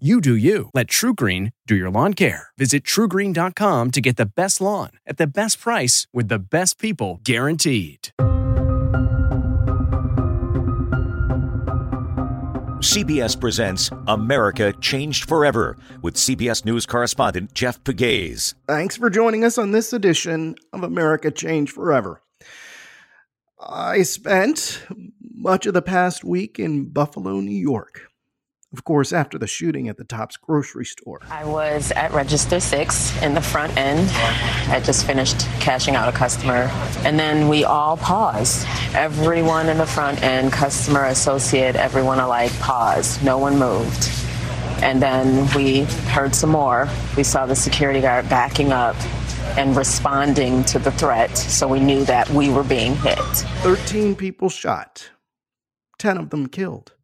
You do you. Let TruGreen do your lawn care. Visit trugreen.com to get the best lawn at the best price with the best people guaranteed. CBS presents America Changed Forever with CBS News correspondent Jeff Pegues. Thanks for joining us on this edition of America Changed Forever. I spent much of the past week in Buffalo, New York of course, after the shooting at the Tops grocery store. I was at register six in the front end. I just finished cashing out a customer. And then we all paused. Everyone in the front end, customer, associate, everyone alike paused. No one moved. And then we heard some more. We saw the security guard backing up and responding to the threat. So we knew that we were being hit. 13 people shot, 10 of them killed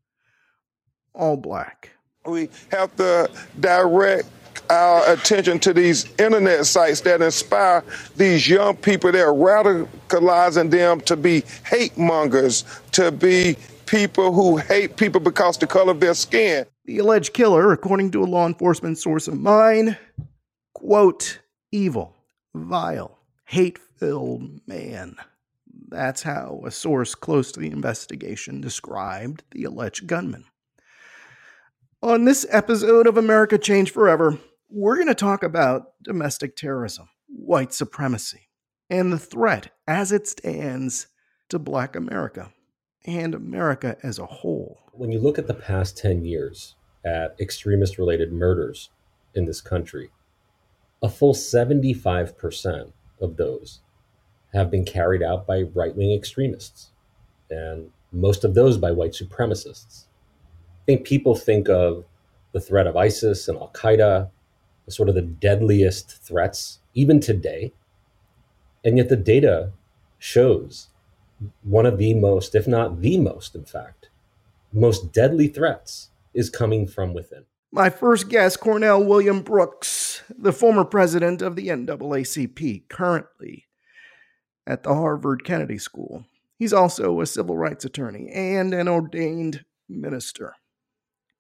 all black. We have to direct our attention to these internet sites that inspire these young people. They're radicalizing them to be hate mongers, to be people who hate people because the color of their skin. The alleged killer, according to a law enforcement source of mine, quote, evil, vile, hate filled man. That's how a source close to the investigation described the alleged gunman. On this episode of America Changed Forever, we're going to talk about domestic terrorism, white supremacy, and the threat as it stands to Black America and America as a whole. When you look at the past 10 years at extremist related murders in this country, a full 75% of those have been carried out by right wing extremists, and most of those by white supremacists. Think people think of the threat of ISIS and Al Qaeda as sort of the deadliest threats, even today. And yet the data shows one of the most, if not the most, in fact, most deadly threats is coming from within. My first guest, Cornell William Brooks, the former president of the NAACP, currently at the Harvard Kennedy School. He's also a civil rights attorney and an ordained minister.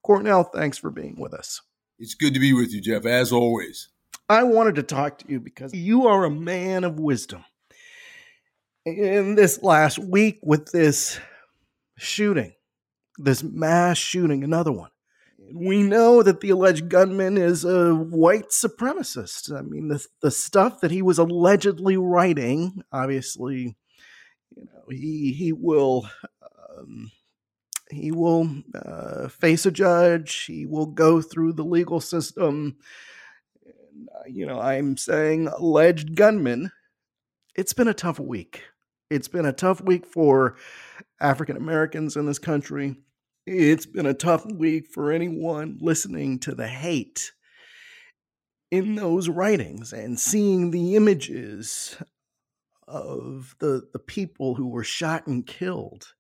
Cornell, thanks for being with us. It's good to be with you, Jeff, as always. I wanted to talk to you because you are a man of wisdom. In this last week, with this shooting, this mass shooting, another one, we know that the alleged gunman is a white supremacist. I mean, the, the stuff that he was allegedly writing, obviously, you know, he, he will. Um, he will uh, face a judge. He will go through the legal system. Uh, you know, I'm saying alleged gunman. It's been a tough week. It's been a tough week for African Americans in this country. It's been a tough week for anyone listening to the hate in those writings and seeing the images of the, the people who were shot and killed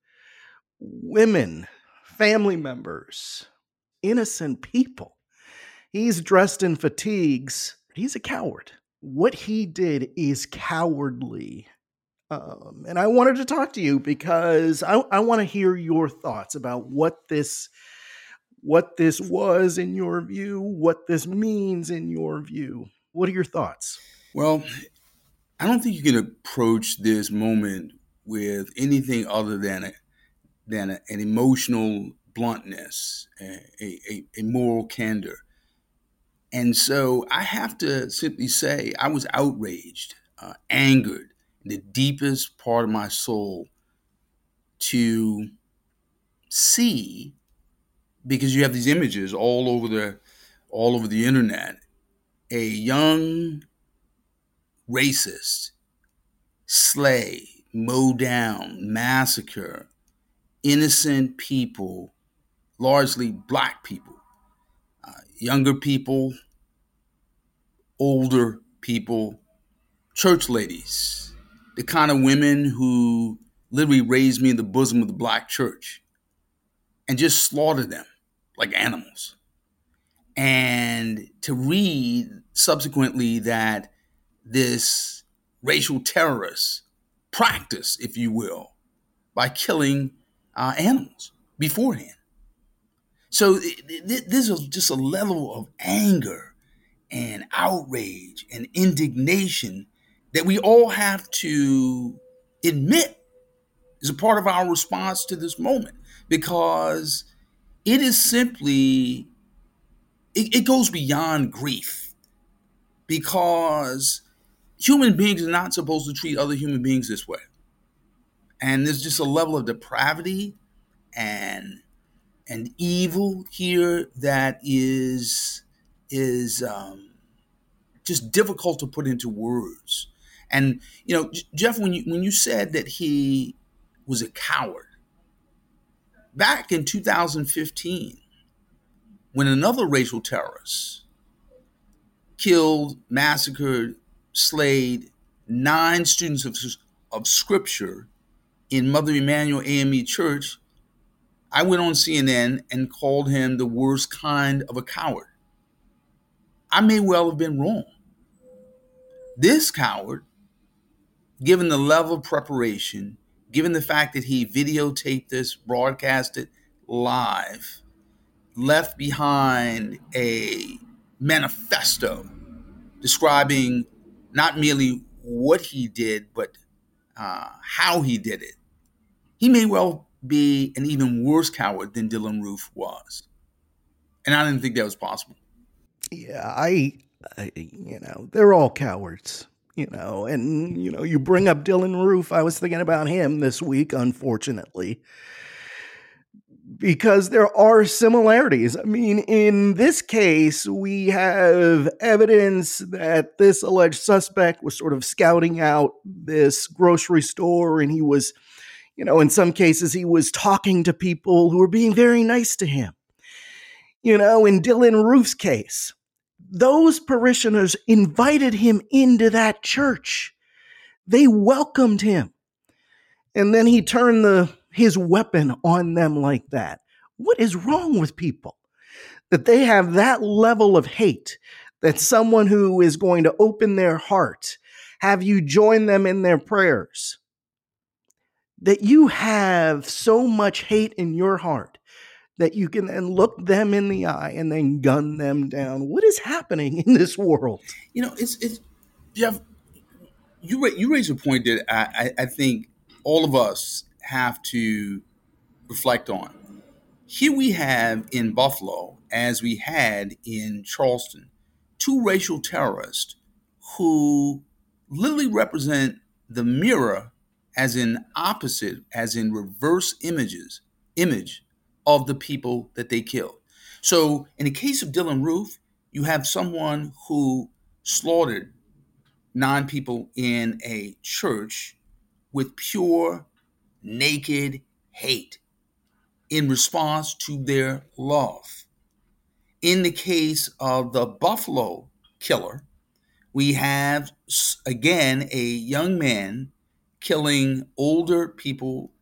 women, family members, innocent people. He's dressed in fatigues. He's a coward. What he did is cowardly. Um, and I wanted to talk to you because I, I want to hear your thoughts about what this what this was in your view, what this means in your view. What are your thoughts? Well, I don't think you can approach this moment with anything other than than a, an emotional bluntness, a, a, a moral candor. And so I have to simply say I was outraged, uh, angered in the deepest part of my soul to see because you have these images all over the all over the internet a young racist slay mow down, massacre innocent people, largely black people, uh, younger people, older people, church ladies, the kind of women who literally raised me in the bosom of the black church and just slaughtered them like animals. And to read subsequently that this racial terrorist practice, if you will, by killing uh, animals beforehand. So this is just a level of anger and outrage and indignation that we all have to admit is a part of our response to this moment because it is simply it, it goes beyond grief because human beings are not supposed to treat other human beings this way and there's just a level of depravity and and evil here that is is um, just difficult to put into words. And you know, Jeff, when you when you said that he was a coward back in 2015, when another racial terrorist killed, massacred, slayed nine students of, of scripture in Mother Emanuel AME Church, I went on CNN and called him the worst kind of a coward. I may well have been wrong. This coward, given the level of preparation, given the fact that he videotaped this, broadcast it live, left behind a manifesto describing not merely what he did, but uh, how he did it he may well be an even worse coward than Dylann Roof was. And I didn't think that was possible. Yeah, I, I you know, they're all cowards you know, and you know, you bring up Dylann Roof. I was thinking about him this week, unfortunately, because there are similarities. I mean, in this case, we have evidence that this alleged suspect was sort of scouting out this grocery store and he was you know, in some cases, he was talking to people who were being very nice to him. You know, in Dylann Roof's case, those parishioners invited him into that church. They welcomed him. And then he turned the his weapon on them like that. What is wrong with people? That they have that level of hate that someone who is going to open their heart, have you join them in their prayers, that you have so much hate in your heart that you can then look them in the eye and then gun them down. What is happening in this world? You know, it's it's Jeff. You you raise a point that I, I think all of us have to reflect on. Here we have in Buffalo, as we had in Charleston, two racial terrorists who literally represent the mirror as in opposite, as in reverse images, image of the people that they killed. So in the case of Dylann Roof, you have someone who slaughtered nine people in a church with pure, naked hate in response to their love. In the case of the Buffalo killer, we have again a young man killing older people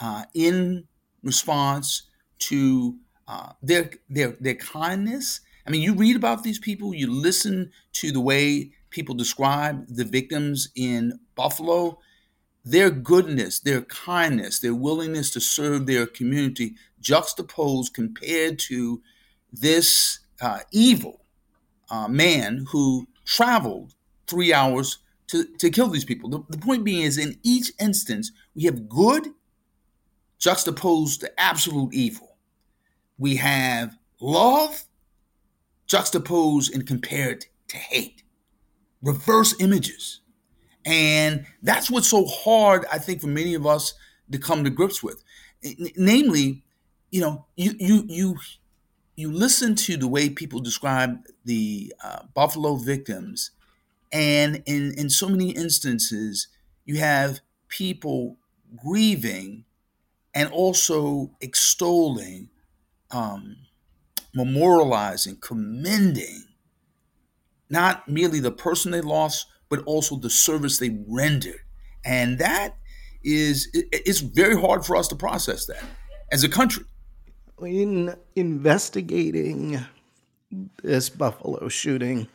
uh, in response to uh, their their their kindness. I mean, you read about these people, you listen to the way people describe the victims in Buffalo. Their goodness, their kindness, their willingness to serve their community, juxtaposed compared to this uh, evil uh, man who traveled three hours to, to kill these people. The, the point being is, in each instance, we have good juxtaposed to absolute evil. We have love juxtaposed and compared to hate, reverse images. And that's what's so hard, I think, for many of us to come to grips with. N- namely, you know, you you you you listen to the way people describe the uh, Buffalo victims and in, in so many instances, you have people grieving and also extolling, um, memorializing, commending not merely the person they lost, but also the service they rendered. And that is it's very hard for us to process that as a country. In investigating this Buffalo shooting,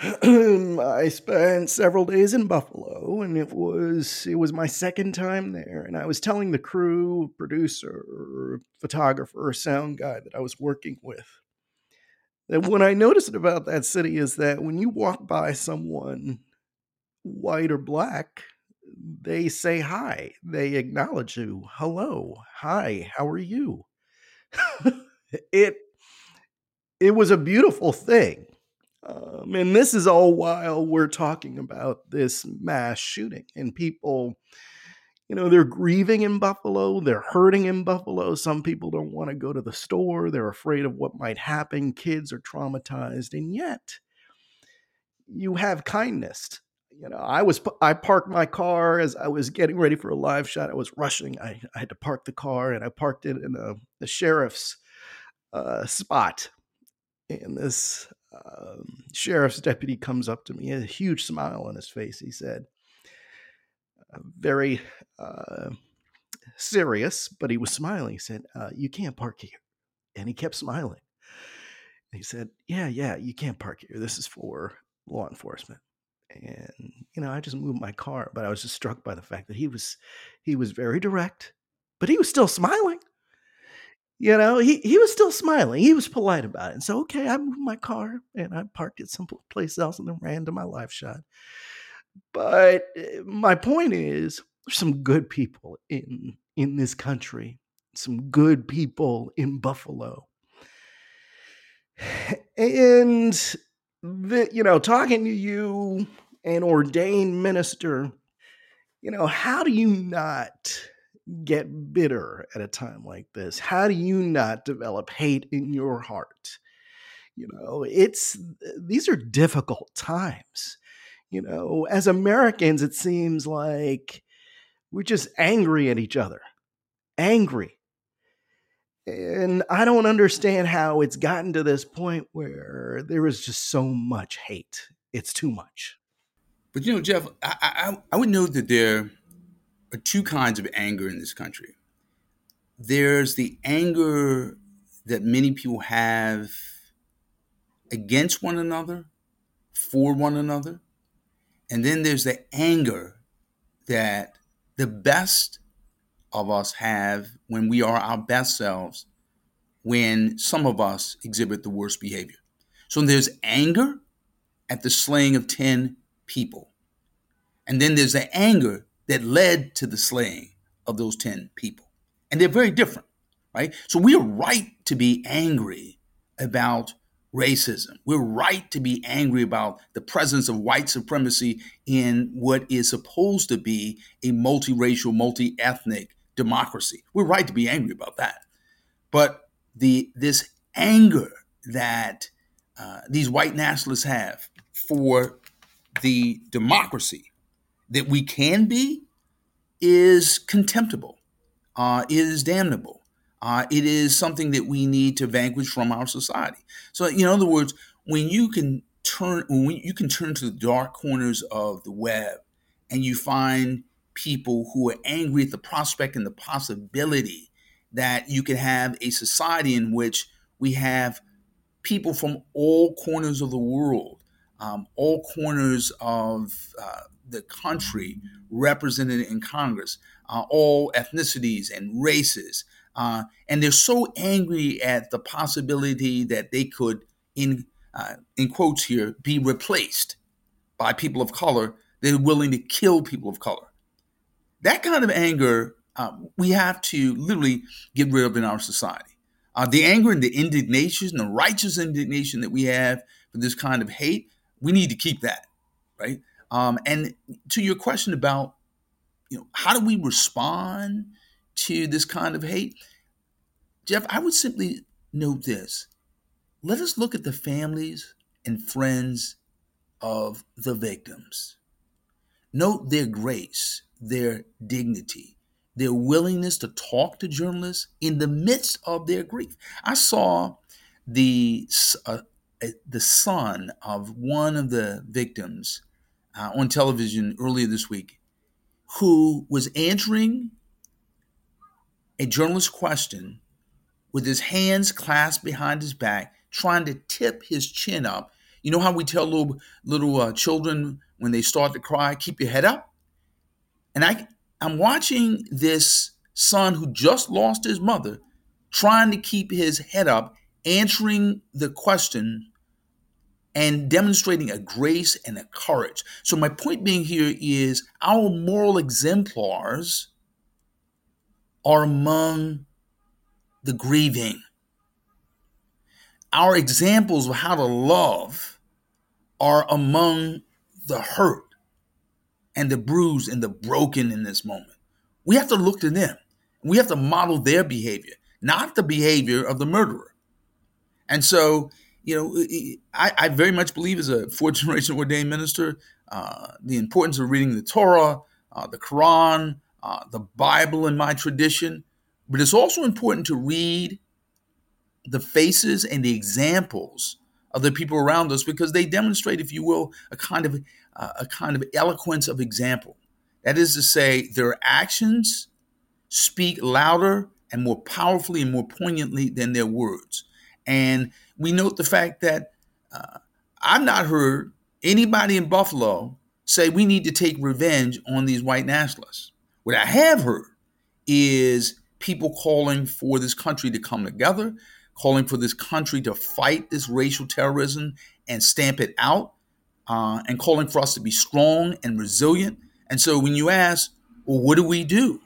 I spent several days in Buffalo, and it was it was my second time there. And I was telling the crew, producer, photographer, sound guy that I was working with that what I noticed about that city is that when you walk by someone, white or black, they say hi. They acknowledge you. Hello, hi, how are you? it it was a beautiful thing. Um, and this is all while we're talking about this mass shooting and people, you know, they're grieving in Buffalo, they're hurting in Buffalo. Some people don't want to go to the store, they're afraid of what might happen. Kids are traumatized, and yet you have kindness. You know, I was I parked my car as I was getting ready for a live shot. I was rushing. I, I had to park the car, and I parked it in a, the sheriff's uh, spot. And this um, sheriff's deputy comes up to me, a huge smile on his face. He said, uh, very uh, serious, but he was smiling. He said, uh, You can't park here. And he kept smiling. he said, Yeah, yeah, you can't park here. This is for law enforcement. And, you know, I just moved my car, but I was just struck by the fact that he was he was very direct, but he was still smiling. You know, he, he was still smiling. He was polite about it. And so, okay, I moved my car and I parked it someplace else and then ran to my live shot. But eh, my point is, there's some good people in in this country, some good people in Buffalo. And the, you know, talking to you, an ordained minister, you know, how do you not get bitter at a time like this? How do you not develop hate in your heart? You know, it's these are difficult times. You know, as Americans, it seems like we're just angry at each other. Angry. And I don't understand how it's gotten to this point where there is just so much hate. It's too much. But you know, Jeff, I, I, I would note that there Uh, two kinds of anger in this country. There's the anger that many people have against one another, for one another. And then there's the anger that the best of us have when we are our best selves, when some of us exhibit the worst behavior. So there's anger at the slaying of 10 people. And then there's the anger that led to the slaying of those 10 people. And they're very different, right? So we are right to be angry about racism. We're right to be angry about the presence of white supremacy in what is supposed to be a multiracial, multi ethnic democracy. We're right to be angry about that. But the this anger that uh, these white nationalists have for the democracy that we can be is contemptible, uh, is damnable. Uh, it is something that we need to vanquish from our society. So, in other words, when you can turn when you can turn to the dark corners of the web and you find people who are angry at the prospect and the possibility that you can have a society in which we have people from all corners of the world, um, all corners of uh, the country represented in Congress, uh, all ethnicities and races. Uh, and they're so angry at the possibility that they could, in uh, in quotes here, be replaced by people of color. They're willing to kill people of color. That kind of anger uh, we have to literally get rid of in our society. Uh, the anger and the indignation, the righteous indignation that we have for this kind of hate, we need to keep that, right? Um, and to your question about, you know, how do we respond to this kind of hate? Jeff, I would simply note this. Let us look at the families and friends of the victims. Note their grace, their dignity, their willingness to talk to journalists in the midst of their grief. I saw the uh, the son of one of the victims uh, on television earlier this week, who was answering a journalist's question with his hands clasped behind his back, trying to tip his chin up. You know how we tell little little uh, children when they start to cry, keep your head up. And I I'm watching this son who just lost his mother, trying to keep his head up, answering the question and demonstrating a grace and a courage. So, my point being here is our moral exemplars are among the grieving. Our examples of how to love are among the hurt and the bruised and the broken in this moment. We have to look to them. We have to model their behavior, not the behavior of the murderer. And so, you know, I, I very much believe as a fourth generation ordained minister, uh, the importance of reading the Torah, uh, the Quran, uh, the Bible in my tradition. But it's also important to read the faces and the examples of the people around us because they demonstrate, if you will, a kind of uh, a kind of eloquence of example. That is to say, their actions speak louder and more powerfully and more poignantly than their words. And we note the fact that uh, I've not heard anybody in Buffalo say we need to take revenge on these white nationalists. What I have heard is people calling for this country to come together, calling for this country to fight this racial terrorism and stamp it out, uh, and calling for us to be strong and resilient. And so when you ask, well, what do we do?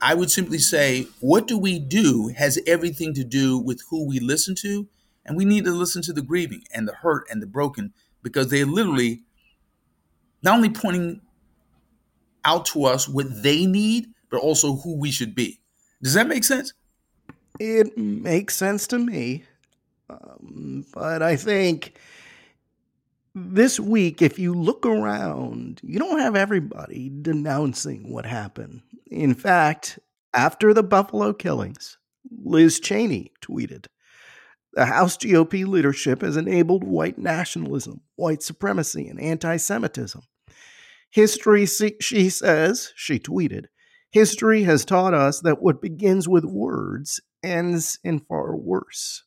I would simply say, what do we do has everything to do with who we listen to. And we need to listen to the grieving and the hurt and the broken because they're literally not only pointing out to us what they need, but also who we should be. Does that make sense? It makes sense to me. Um, but I think this week, if you look around, you don't have everybody denouncing what happened. In fact, after the Buffalo killings, Liz Cheney tweeted The House GOP leadership has enabled white nationalism, white supremacy, and anti Semitism. History, she says, she tweeted, history has taught us that what begins with words ends in far worse.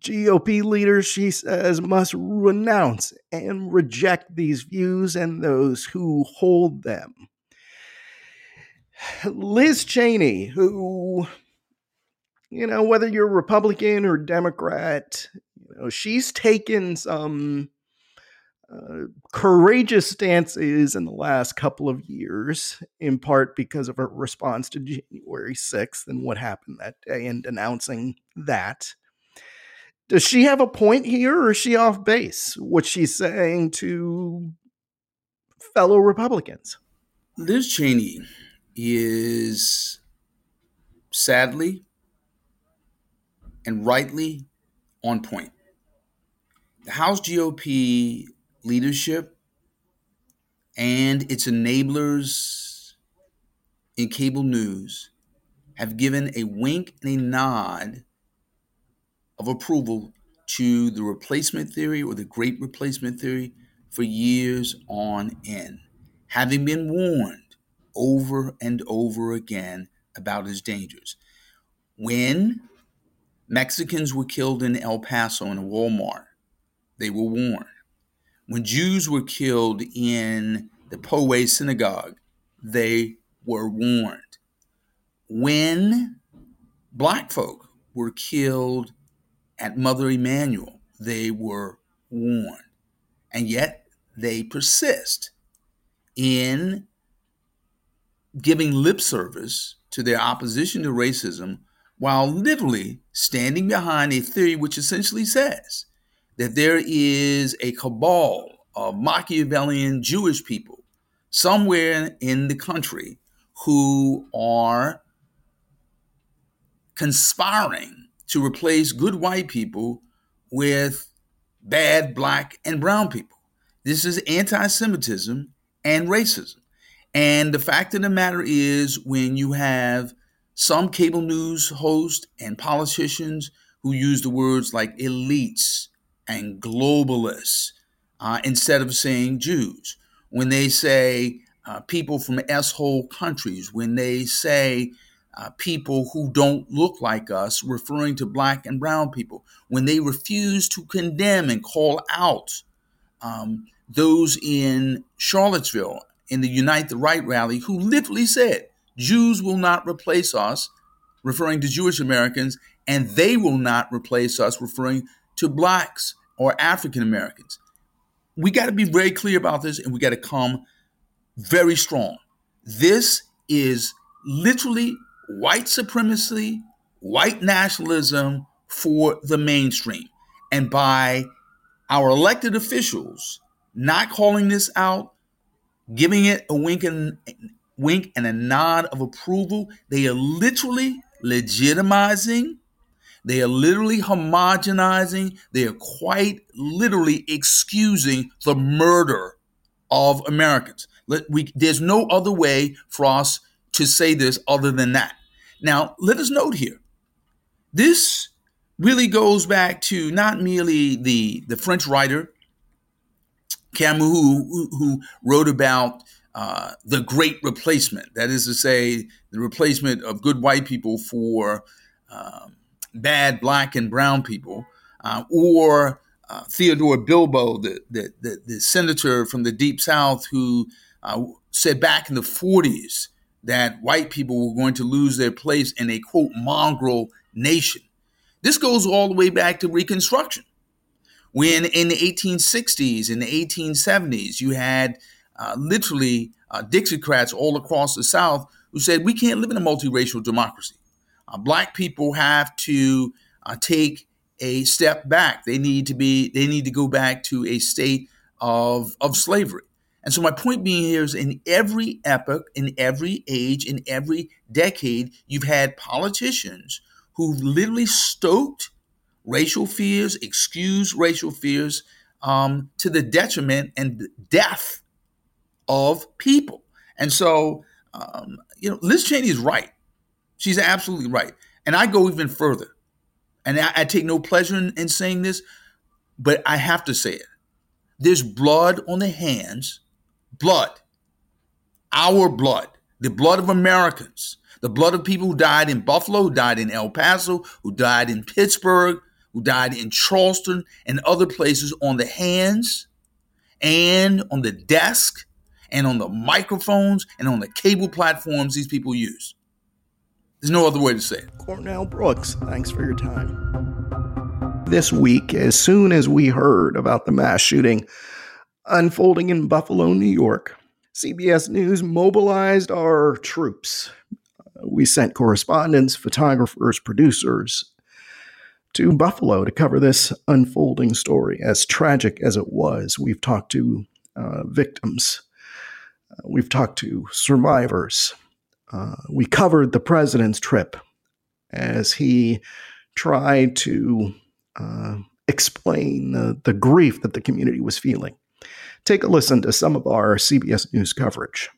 GOP leaders, she says, must renounce and reject these views and those who hold them. Liz Cheney, who, you know, whether you're Republican or Democrat, you know, she's taken some uh, courageous stances in the last couple of years, in part because of her response to January 6th and what happened that day and denouncing that. Does she have a point here or is she off base? What she's saying to fellow Republicans? Liz Cheney is sadly and rightly on point. The House GOP leadership and its enablers in cable news have given a wink and a nod of approval to the replacement theory or the great replacement theory for years on end, having been warned over and over again about its dangers. When Mexicans were killed in El Paso in a Walmart, they were warned. When Jews were killed in the Poway synagogue, they were warned. When black folk were killed at Mother Emanuel, they were warned. And yet they persist in giving lip service to their opposition to racism while literally standing behind a theory which essentially says that there is a cabal of Machiavellian Jewish people somewhere in the country who are conspiring to replace good white people with bad black and brown people. This is anti Semitism and racism. And the fact of the matter is, when you have some cable news hosts and politicians who use the words like elites and globalists uh, instead of saying Jews, when they say uh, people from S-hole countries, when they say uh, people who don't look like us, referring to black and brown people, when they refuse to condemn and call out um, those in Charlottesville in the Unite the Right rally who literally said, Jews will not replace us, referring to Jewish Americans, and they will not replace us, referring to blacks or African Americans. We got to be very clear about this and we got to come very strong. This is literally white supremacy, white nationalism for the mainstream. And by our elected officials not calling this out, giving it a wink and wink and a nod of approval. They are literally legitimizing. They are literally homogenizing. They are quite literally excusing the murder of Americans. Let, we, there's no other way for us to say this other than that. Now, let us note here this really goes back to not merely the, the French writer Camus, who, who wrote about uh, the great replacement. That is to say, the replacement of good white people for um, bad black and brown people, uh, or uh, Theodore Bilbo, the, the, the, the, senator from the Deep South, who uh, said back in the 40s that white people were going to lose their place in a quote mongrel nation. This goes all the way back to Reconstruction. When in the 1860s, in the 1870s, you had uh, literally uh, Dixiecrats all across the South who said, we can't live in a multiracial democracy. Uh, black people have to uh, take a step back. They need to be, they need to go back to a state of, of slavery. And so my point being here is in every epoch, in every age, in every decade, you've had politicians who've literally stoked racial fears, excuse racial fears um, to the detriment and death of people. And so, um, you know, Liz Cheney is right. She's absolutely right. And I go even further. And I, I take no pleasure in, in saying this, but I have to say it. There's blood on the hands, blood, our blood, the blood of Americans, the blood of people who died in Buffalo, who died in El Paso, who died in Pittsburgh, who died in Charleston and other places on the hands and on the desk and on the microphones and on the cable platforms these people use. There's no other way to say it. Cornell Brooks, thanks for your time. This week, as soon as we heard about the mass shooting unfolding in Buffalo, New York, CBS News mobilized our troops. Uh, we sent correspondents, photographers, producers, to Buffalo to cover this unfolding story. As tragic as it was, we've talked to uh, victims, uh, we've talked to survivors. Uh, we covered the president's trip as he tried to uh, explain the, the grief that the community was feeling. Take a listen to some of our CBS News coverage.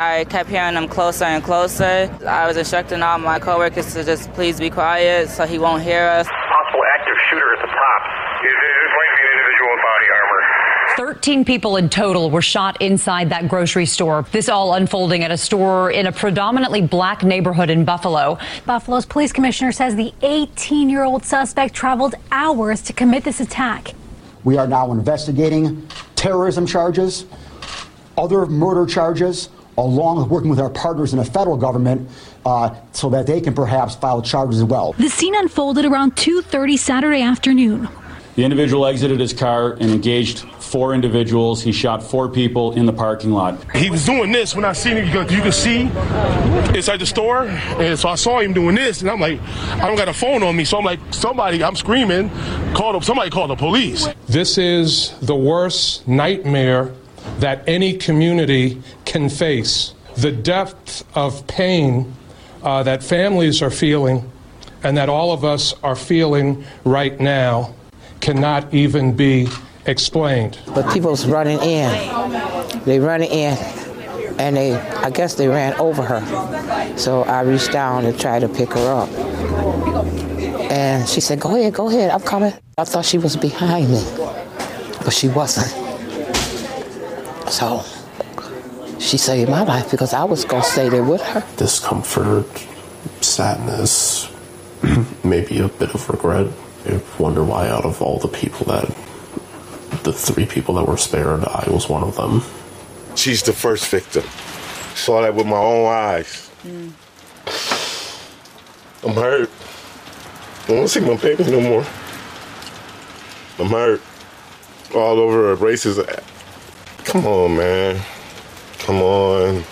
I kept hearing him closer and closer. I was instructing all my coworkers to just please be quiet so he won't hear us. 13 people in total were shot inside that grocery store. This all unfolding at a store in a predominantly black neighborhood in Buffalo. Buffalo's police commissioner says the 18 year old suspect traveled hours to commit this attack. We are now investigating terrorism charges, other murder charges, along with working with our partners in the federal government uh, so that they can perhaps file charges as well. The scene unfolded around 2.30 Saturday afternoon. The individual exited his car and engaged four individuals. He shot four people in the parking lot. He was doing this when I seen him. You can see inside the store. And so I saw him doing this. And I'm like, I don't got a phone on me. So I'm like, somebody, I'm screaming, called up, somebody called the police. This is the worst nightmare that any community can face. The depth of pain uh, that families are feeling and that all of us are feeling right now cannot even be explained. But people was running in. They running in, and they, I guess they ran over her. So I reached down to try to pick her up. And she said, go ahead, go ahead, I'm coming. I thought she was behind me, but she wasn't. So she saved my life because I was going to stay there with her. Discomfort, sadness, maybe a bit of regret. I wonder why, out of all the people that, the three people that were spared, I was one of them. She's the first victim. Saw that with my own eyes. Mm. I'm hurt. I don't see my baby no more. I'm hurt. All over her braces. Come on, man. Come on.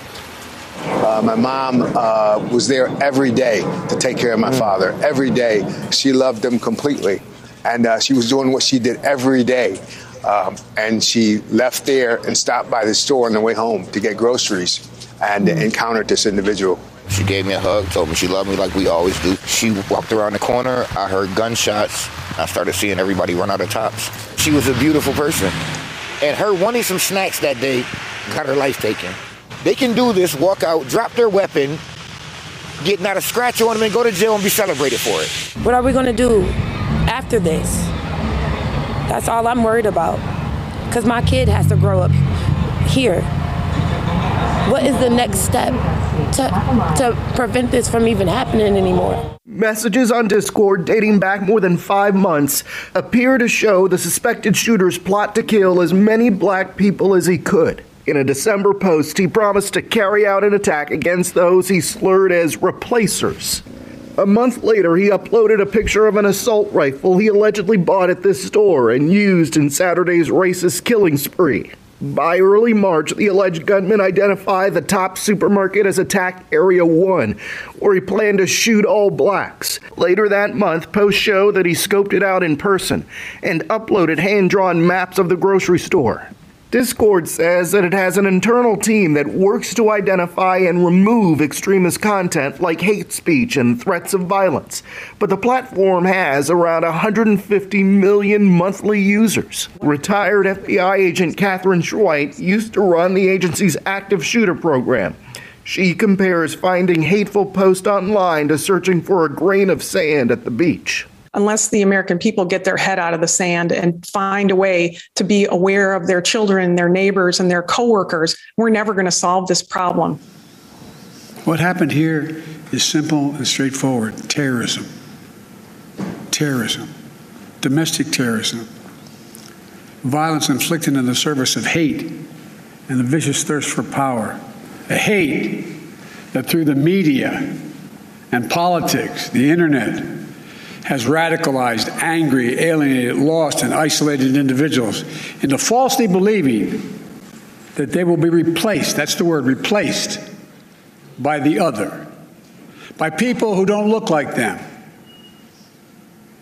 Uh, my mom uh, was there every day to take care of my father. Every day, she loved him completely, and uh, she was doing what she did every day. Um, and she left there and stopped by the store on the way home to get groceries, and encountered this individual. She gave me a hug, told me she loved me like we always do. She walked around the corner. I heard gunshots. I started seeing everybody run out of Tops. She was a beautiful person. And her wanting some snacks that day got her life taken. They can do this, walk out, drop their weapon, get not a scratch on them, and go to jail and be celebrated for it. What are we going to do after this? That's all I'm worried about. Because my kid has to grow up here. What is the next step to, to prevent this from even happening anymore? Messages on Discord dating back more than five months appear to show the suspected shooter's plot to kill as many black people as he could. In a December post, he promised to carry out an attack against those he slurred as replacers. A month later, he uploaded a picture of an assault rifle he allegedly bought at this store and used in Saturday's racist killing spree. By early March, the alleged gunman identified the top supermarket as Attack Area 1, where he planned to shoot all blacks. Later that month, posts show that he scoped it out in person and uploaded hand drawn maps of the grocery store. Discord says that it has an internal team that works to identify and remove extremist content like hate speech and threats of violence. But the platform has around 150 million monthly users. Retired FBI agent Katherine Schweit used to run the agency's active shooter program. She compares finding hateful posts online to searching for a grain of sand at the beach unless the American people get their head out of the sand and find a way to be aware of their children, their neighbors, and their coworkers, we're never going to solve this problem. What happened here is simple and straightforward terrorism. Terrorism. Domestic terrorism. Violence inflicted in the service of hate and the vicious thirst for power. A hate that through the media and politics, the internet, has radicalized, angry, alienated, lost, and isolated individuals into falsely believing that they will be replaced that's the word replaced by the other, by people who don't look like them,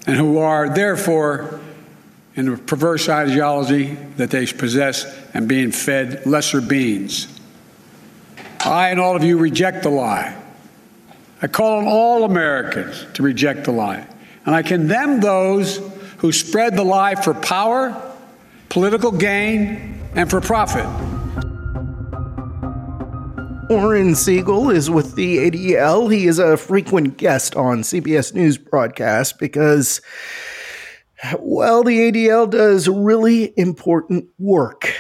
and who are therefore in a perverse ideology that they possess and being fed lesser beings. I and all of you reject the lie. I call on all Americans to reject the lie. And I condemn those who spread the lie for power, political gain, and for profit. Oren Segal is with the ADL. He is a frequent guest on CBS News broadcasts because, well, the ADL does really important work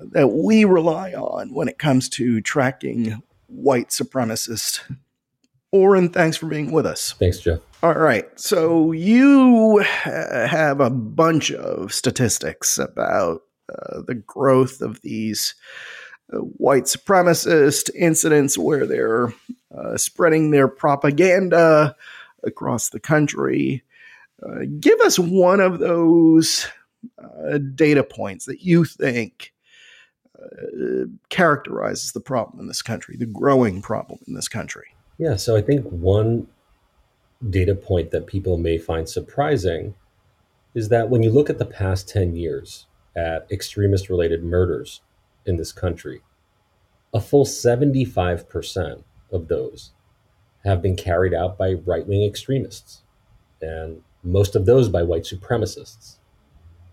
that we rely on when it comes to tracking white supremacists. Oren, thanks for being with us. Thanks, Jeff. All right. So you have a bunch of statistics about uh, the growth of these uh, white supremacist incidents where they're uh, spreading their propaganda across the country. Uh, give us one of those uh, data points that you think uh, characterizes the problem in this country, the growing problem in this country. Yeah, so I think one data point that people may find surprising is that when you look at the past 10 years at extremist related murders in this country, a full 75% of those have been carried out by right wing extremists, and most of those by white supremacists.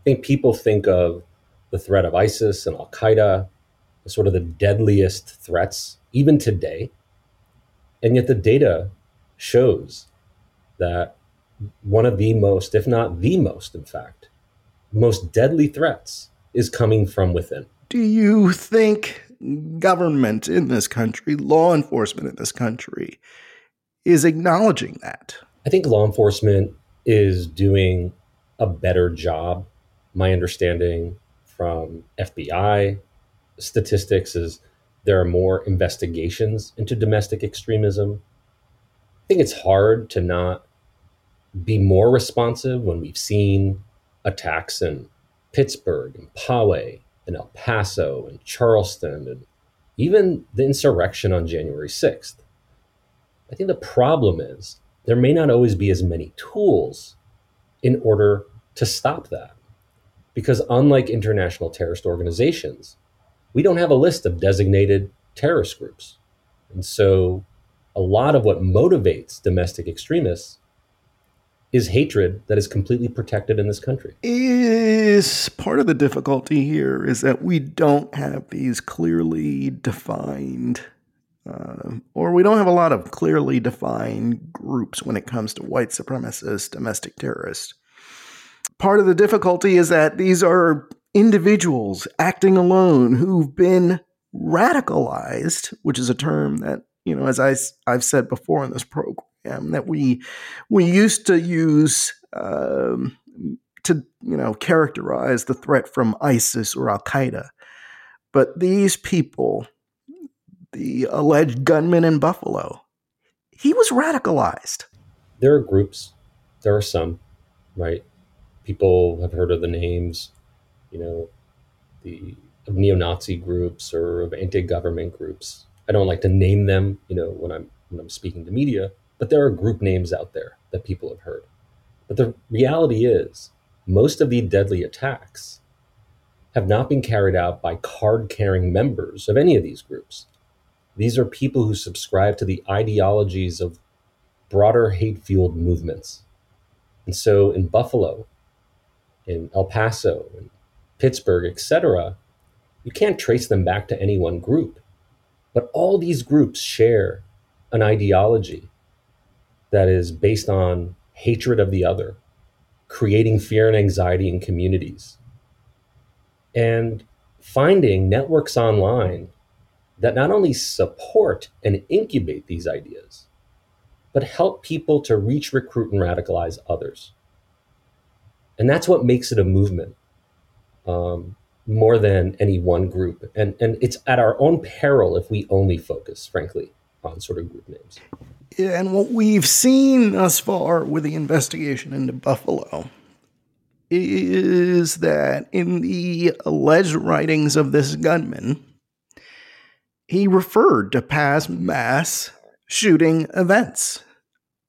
I think people think of the threat of ISIS and Al Qaeda as sort of the deadliest threats, even today. And yet the data shows that one of the most, if not the most, in fact, most deadly threats is coming from within. Do you think government in this country, law enforcement in this country, is acknowledging that? I think law enforcement is doing a better job. My understanding from FBI statistics is there are more investigations into domestic extremism. I think it's hard to not be more responsive when we've seen attacks in Pittsburgh and Poway and El Paso and Charleston and even the insurrection on January 6th. I think the problem is there may not always be as many tools in order to stop that. Because unlike international terrorist organizations, we don't have a list of designated terrorist groups. And so a lot of what motivates domestic extremists is hatred that is completely protected in this country. Is part of the difficulty here is that we don't have these clearly defined, uh, or we don't have a lot of clearly defined groups when it comes to white supremacists, domestic terrorists. Part of the difficulty is that these are individuals acting alone who've been radicalized, which is a term that, you know, as I, I've said before in this program, that we we used to use um, to you know characterize the threat from ISIS or Al Qaeda, but these people, the alleged gunman in Buffalo, he was radicalized. There are groups, there are some, right? People have heard of the names, you know, the of neo-Nazi groups or of anti-government groups. I don't like to name them, you know, when I'm when I'm speaking to media, but there are group names out there that people have heard. But the reality is, most of the deadly attacks have not been carried out by card carrying members of any of these groups. These are people who subscribe to the ideologies of broader hate fueled movements. And so in Buffalo, in El Paso, in Pittsburgh, etc., you can't trace them back to any one group. But all these groups share an ideology that is based on hatred of the other, creating fear and anxiety in communities, and finding networks online that not only support and incubate these ideas, but help people to reach, recruit, and radicalize others. And that's what makes it a movement um, more than any one group. And, and it's at our own peril if we only focus, frankly, on sort of group names Yeah, and what we've seen thus far with the investigation into Buffalo is that in the alleged writings of this gunman, he referred to past mass shooting events.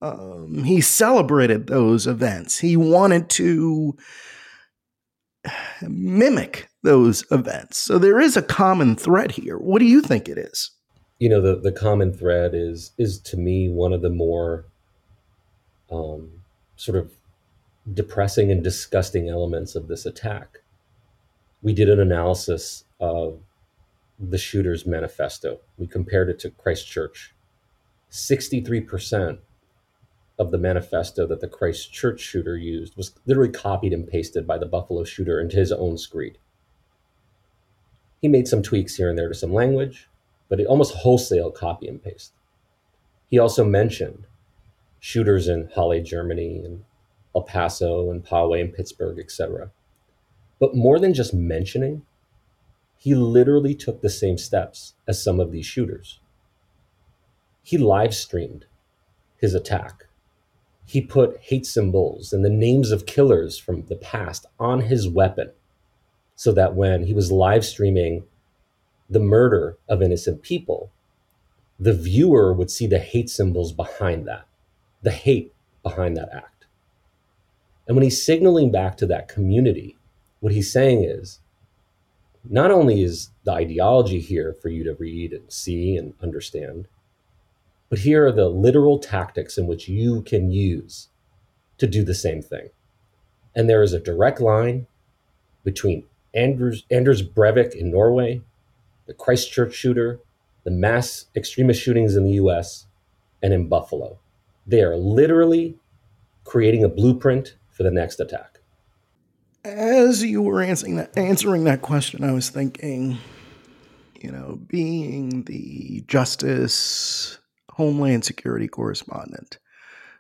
Um, he celebrated those events. He wanted to mimic those events. So there is a common thread here. What do you think it is? you know the the common thread is is to me one of the more um, sort of depressing and disgusting elements of this attack. We did an analysis of the shooter's manifesto. We compared it to Christchurch. 63% of the manifesto that the Christchurch shooter used was literally copied and pasted by the Buffalo shooter into his own screed. He made some tweaks here and there to some language, but it almost wholesale copy and paste. He also mentioned shooters in Halle, Germany, and El Paso, and Poway, and Pittsburgh, etc. But more than just mentioning, he literally took the same steps as some of these shooters. He live streamed his attack. He put hate symbols and the names of killers from the past on his weapon so that when he was live streaming the murder of innocent people, the viewer would see the hate symbols behind that, the hate behind that act. And when he's signaling back to that community, what he's saying is not only is the ideology here for you to read and see and understand, but here are the literal tactics in which you can use to do the same thing. And there is a direct line between Anders, Anders Breivik in Norway, the Christchurch shooter, the mass extremist shootings in the US, and in Buffalo. They are literally creating a blueprint for the next attack. As you were answering that, answering that question, I was thinking, you know, being the Justice Homeland Security correspondent,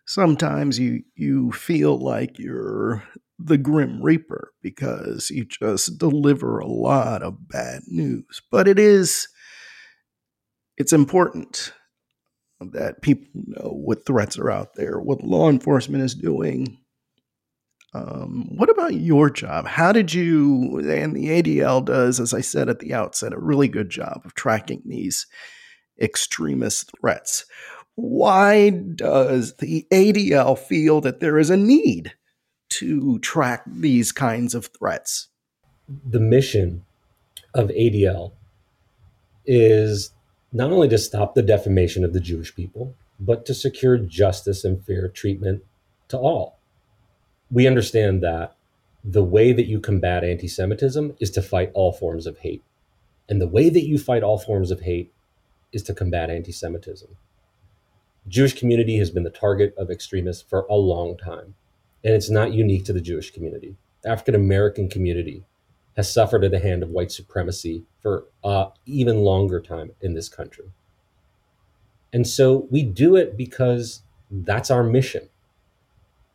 sometimes you you feel like you're the Grim Reaper because you just deliver a lot of bad news. But it is it's important that people know what threats are out there, what law enforcement is doing. Um, what about your job? How did you, and the ADL does, as I said at the outset, a really good job of tracking these extremist threats. Why does the ADL feel that there is a need to track these kinds of threats? The mission of ADL is not only to stop the defamation of the Jewish people, but to secure justice and fair treatment to all. We understand that the way that you combat anti Semitism is to fight all forms of hate. And the way that you fight all forms of hate is to combat anti Semitism. Jewish community has been the target of extremists for a long time, and it's not unique to the Jewish community. African American community has suffered at the hand of white supremacy for uh, even longer time in this country. And so we do it because that's our mission,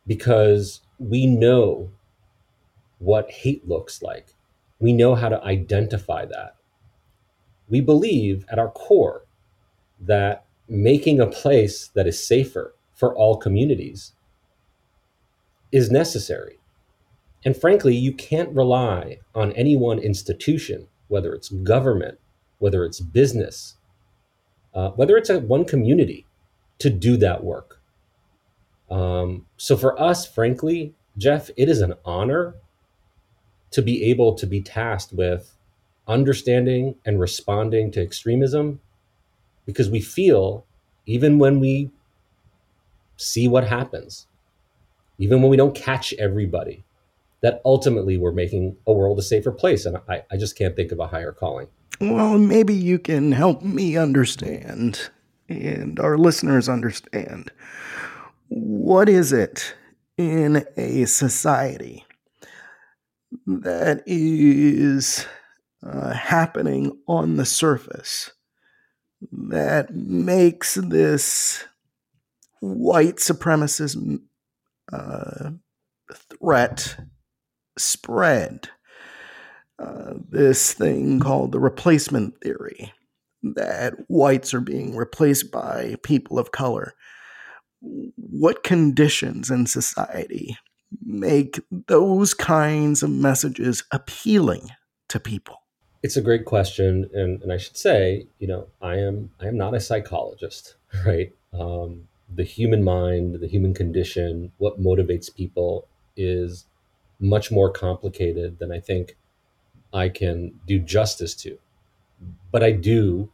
because we know what hate looks like. We know how to identify that. We believe at our core that making a place that is safer for all communities is necessary. And frankly, you can't rely on any one institution, whether it's government, whether it's business, uh, whether it's a one community, to do that work. Um, so for us, frankly, Jeff, it is an honor to be able to be tasked with understanding and responding to extremism because we feel, even when we see what happens, even when we don't catch everybody, that ultimately we're making a world a safer place. And I, I just can't think of a higher calling. Well, maybe you can help me understand and our listeners understand. What is it in a society that is uh, happening on the surface that makes this white supremacist uh, threat spread. Uh, this thing called the replacement theory that whites are being replaced by people of color. What conditions in society make those kinds of messages appealing to people? It's a great question, and, and I should say, you know, I am I am not a psychologist, right? Um, the human mind, the human condition, what motivates people is much more complicated than I think I can do justice to. But I do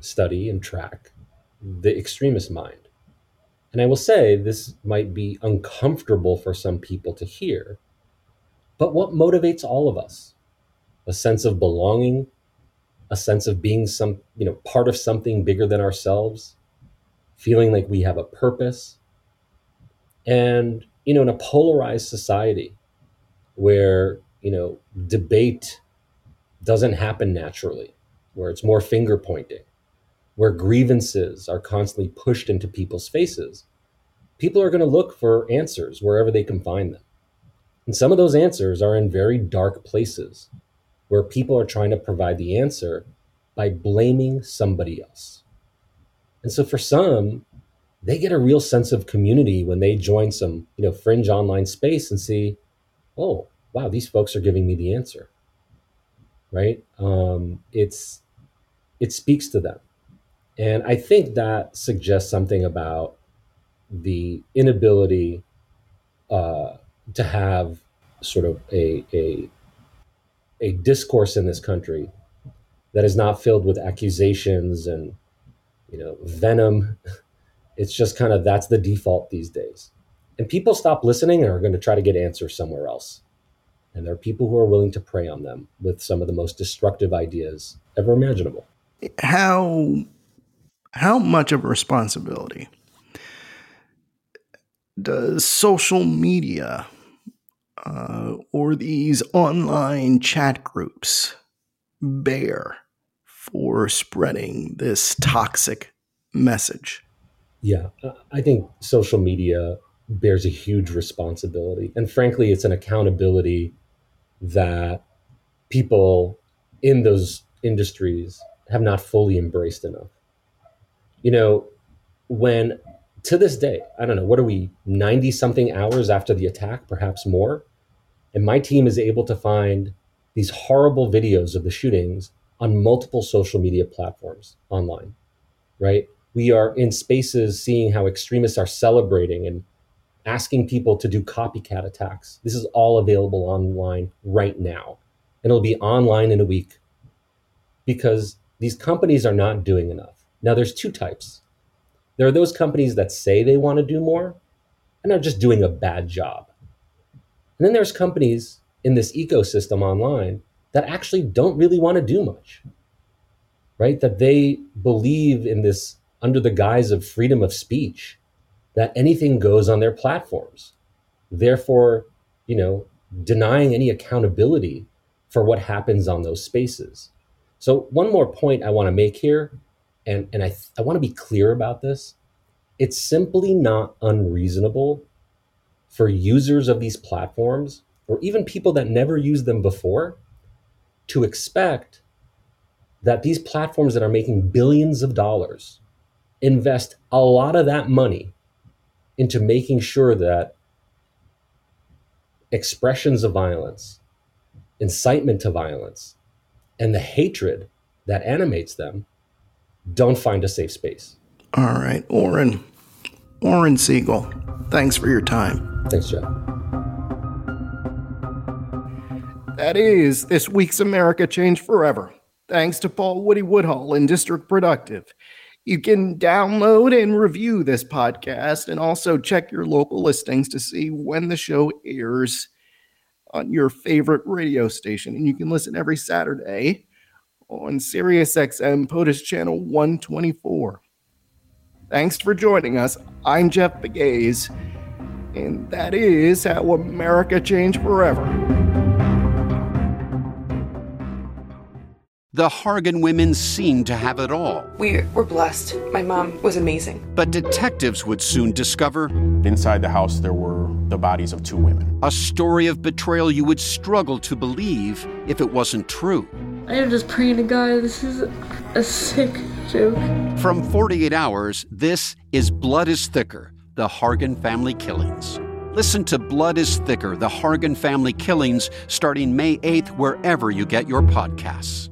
study and track the extremist mind. And I will say this might be uncomfortable for some people to hear, but what motivates all of us? A sense of belonging, a sense of being some, you know, part of something bigger than ourselves, feeling like we have a purpose. And, you know, in a polarized society where, you know, debate doesn't happen naturally, where it's more finger pointing, where grievances are constantly pushed into people's faces, people are going to look for answers wherever they can find them. And some of those answers are in very dark places where people are trying to provide the answer by blaming somebody else. And so for some, they get a real sense of community when they join some, you know, fringe online space and see, oh, wow, these folks are giving me the answer. Right? Um, it's it speaks to them. And I think that suggests something about the inability uh, to have sort of a, a, a discourse in this country that is not filled with accusations and you know venom. It's just kind of that's the default these days, and people stop listening and are going to try to get answers somewhere else. And there are people who are willing to prey on them with some of the most destructive ideas ever imaginable. How how much of a responsibility does social media uh, or these online chat groups bear for spreading this toxic message? Yeah, I think social media bears a huge responsibility. And frankly, it's an accountability that people in those industries have not fully embraced enough. You know, when to this day, I don't know, what are we, 90 something hours after the attack, perhaps more? And my team is able to find these horrible videos of the shootings on multiple social media platforms online, right? We are in spaces seeing how extremists are celebrating and asking people to do copycat attacks. This is all available online right now. And it'll be online in a week because these companies are not doing enough. Now, there's two types there are those companies that say they want to do more and are just doing a bad job. And then there's companies in this ecosystem online that actually don't really want to do much, right? That they believe in this under the guise of freedom of speech, that anything goes on their platforms. Therefore, you know, denying any accountability for what happens on those spaces. So, one more point I want to make here and and I I want to be clear about this. It's simply not unreasonable for users of these platforms or even people that never used them before to expect that these platforms that are making billions of dollars invest a lot of that money into making sure that expressions of violence, incitement to violence, and the hatred that animates them don't find a safe space. All right, Oren. Oren Segal, thanks for your time. Thanks, Jeff. That is this week's America Changed Forever. Thanks to Paul Woody Woodhull and District Productive. You can download and review this podcast and also check your local listings to see when the show airs on your favorite radio station. And you can listen every Saturday on SiriusXM POTUS Channel 124. Thanks for joining us. I'm Jeff Pegues, and that is how America changed forever. The Hargan women seemed to have it all. We were blessed. My mom was amazing. But detectives would soon discover inside the house there were the bodies of two women. A story of betrayal you would struggle to believe if it wasn't true. I am just praying to God, this is a sick joke. From 48 Hours, this is Blood is Thicker The Hargan Family Killings. Listen to Blood is Thicker The Hargan Family Killings starting May 8th, wherever you get your podcasts.